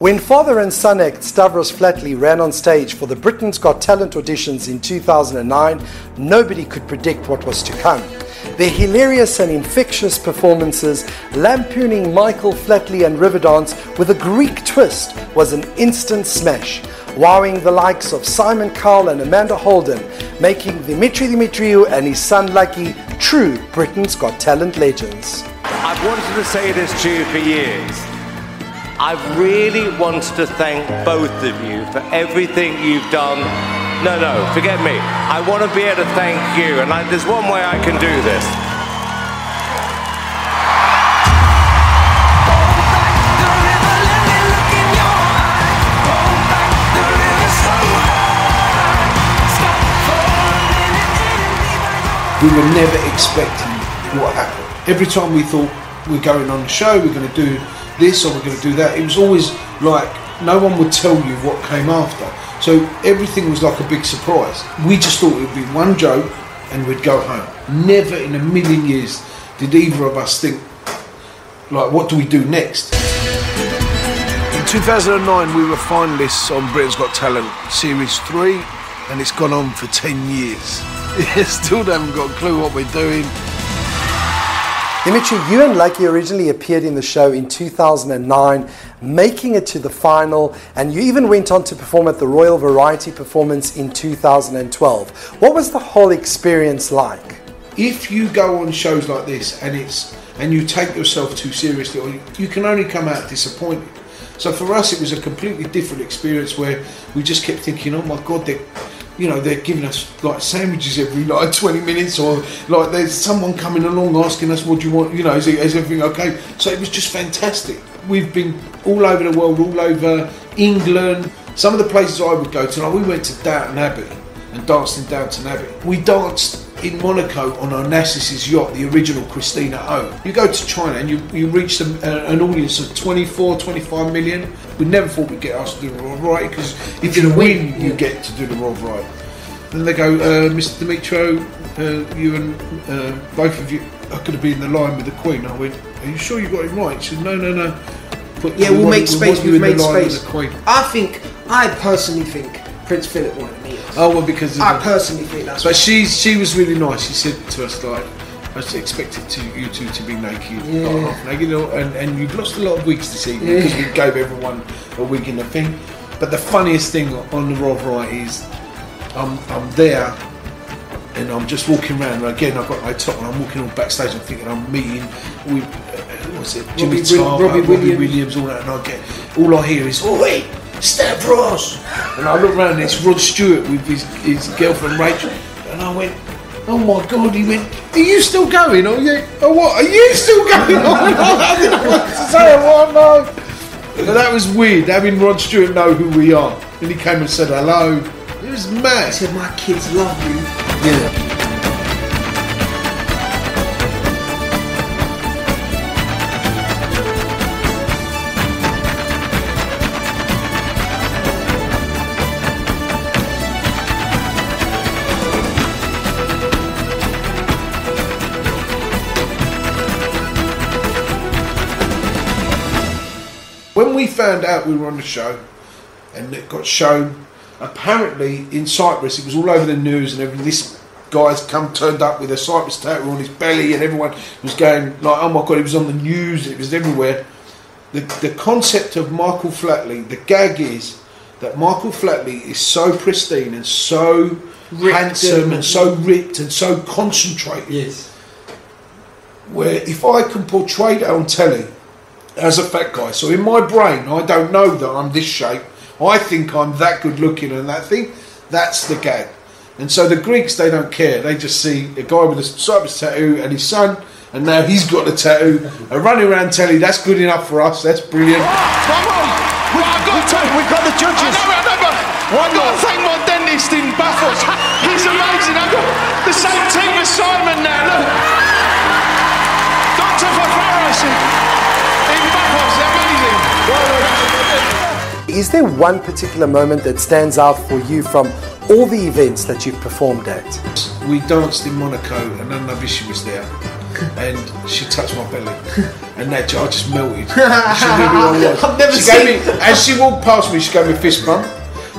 When father and son act Stavros Flatley ran on stage for the Britain's Got Talent auditions in 2009, nobody could predict what was to come. Their hilarious and infectious performances, lampooning Michael Flatley and Riverdance with a Greek twist, was an instant smash, wowing the likes of Simon Cowell and Amanda Holden, making Demetri Demetriou and his son Lagi true Britain's Got Talent legends. I've wanted to say this to you for years. I've really wanted to thank both of you for everything you've done. No, no, forget me. I want to be able to thank you, and I, there's one way I can do this. we were never expecting what happened. Every time we thought we're going on the show, we're going to do this or we're going to do that, it was always like no one would tell you what came after. So everything was like a big surprise. We just thought it would be one joke and we'd go home. Never in a million years did either of us think, like, what do we do next? In 2009, we were finalists on Britain's Got Talent Series 3, and it's gone on for 10 years. Still haven't got a clue what we're doing. Demetri, you and Lagi originally appeared in the show in 2009, making it to the final, and you even went on to perform at the Royal Variety Performance in 2012. What was the whole experience like? If you go on shows like this and it's and you take yourself too seriously, or you, can only come out disappointed. So for us, it was a completely different experience where we just kept thinking, "Oh my God, they're you know, they're giving us like sandwiches every like 20 minutes, or like there's someone coming along asking us, "What do you want?" You know, is, is everything okay? So it was just fantastic. We've been all over the world, all over England. Some of the places I would go to, like we went to Downton Abbey and danced in Downton Abbey. We danced in Monaco on Onassis' yacht, the original Christina O. You go to China and you, you reach some, uh, an audience of 24, 25 million. We never thought we'd get asked to do the Royal Variety because if you win, you get to do the Royal Variety. Then they go, uh, Mr. Dimitro, uh, you and uh, both of you are going to be in the line with the Queen. I went, Are you sure you got it right? She said, No, no, no. But Yeah, we we'll want- make space. We've made space. I think, I personally think Prince Philip wanted me. Oh well, because I personally think that's. But she's she was really nice. She said to us like, I expected to you two to be naked, Yeah. like half naked, you know, and and you've lost a lot of wigs this evening because we gave everyone a wig in the thing. But the funniest thing on the Raw Variety is, I'm I'm there. And I'm just walking around, and again I've got my top, and I'm walking on backstage. I'm thinking I'm meeting with, uh, what's it, Jimmy Robbie Tarver, Robbie Robbie, Williams. Williams. all that, and I get, all I hear is, oh wait, Stavros! And I look around, and it's Rod Stewart with his, his girlfriend Rachel, and I went, oh my god, he went, are you still going? Yeah, oh what, are you still going on? I didn't know what to say, oh no. But that was weird, having Rod Stewart know who we are. And he came and said hello. It was mad. said, my kids love you. Yeah. When we found out we were on the show and it got shown, apparently in Cyprus, it was all over the news and everything. This guy's come turned up with a Cyprus tattoo on his belly, and everyone was going like, "Oh my god!" It was on the news. It was everywhere. The the concept of Michael Flatley, the gag is that Michael Flatley is so pristine and so handsome and- and so ripped and so concentrated Yes. where if I can portray that on telly as a fat guy, so in my brain I don't know that I'm this shape. I think I'm that good looking and that thing. That's the gag. And so the Greeks they don't care. They just see a guy with a Cyprus tattoo and his son, and now he's got the tattoo. And running around telly, that's good enough for us. That's brilliant. Ah, come on! We, I've got to. We've got the judges. I know, I know, but I've got to thank my dentist in Baffles. He's amazing. I've got the same team as Simon now. Look. Dr. Fafaras Is there one particular moment that stands out for you from all the events that you've performed at? We danced in Monaco and Anna Vissi was there. and she touched my belly, and that I just melted. She knew I was. I've never she gave me, as she walked past me, she gave me a fist bump,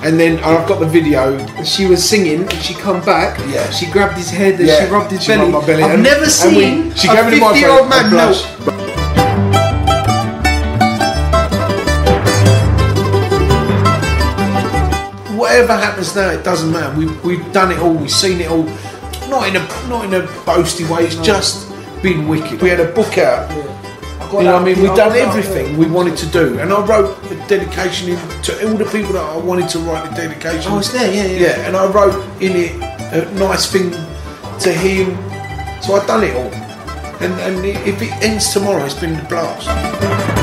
and then I've got the video. She was singing and she come back. Yeah. She grabbed his head and Yeah, she rubbed his she belly. rubbed my belly, I've and- never we- seen she a gave me the 50 year old man melt. Whatever happens now, it doesn't matter. We've, we've done it all. We've seen it all. Not in a not in a boasty way. It's just been wicked. We had a book out. You know what I mean? We've done everything we wanted to do, and I wrote a dedication in to all the people that I wanted to write the dedication. Oh, it's there, yeah, yeah. Yeah, and I wrote in it a nice thing to him. So I've done it all, and and if it ends tomorrow, it's been a blast.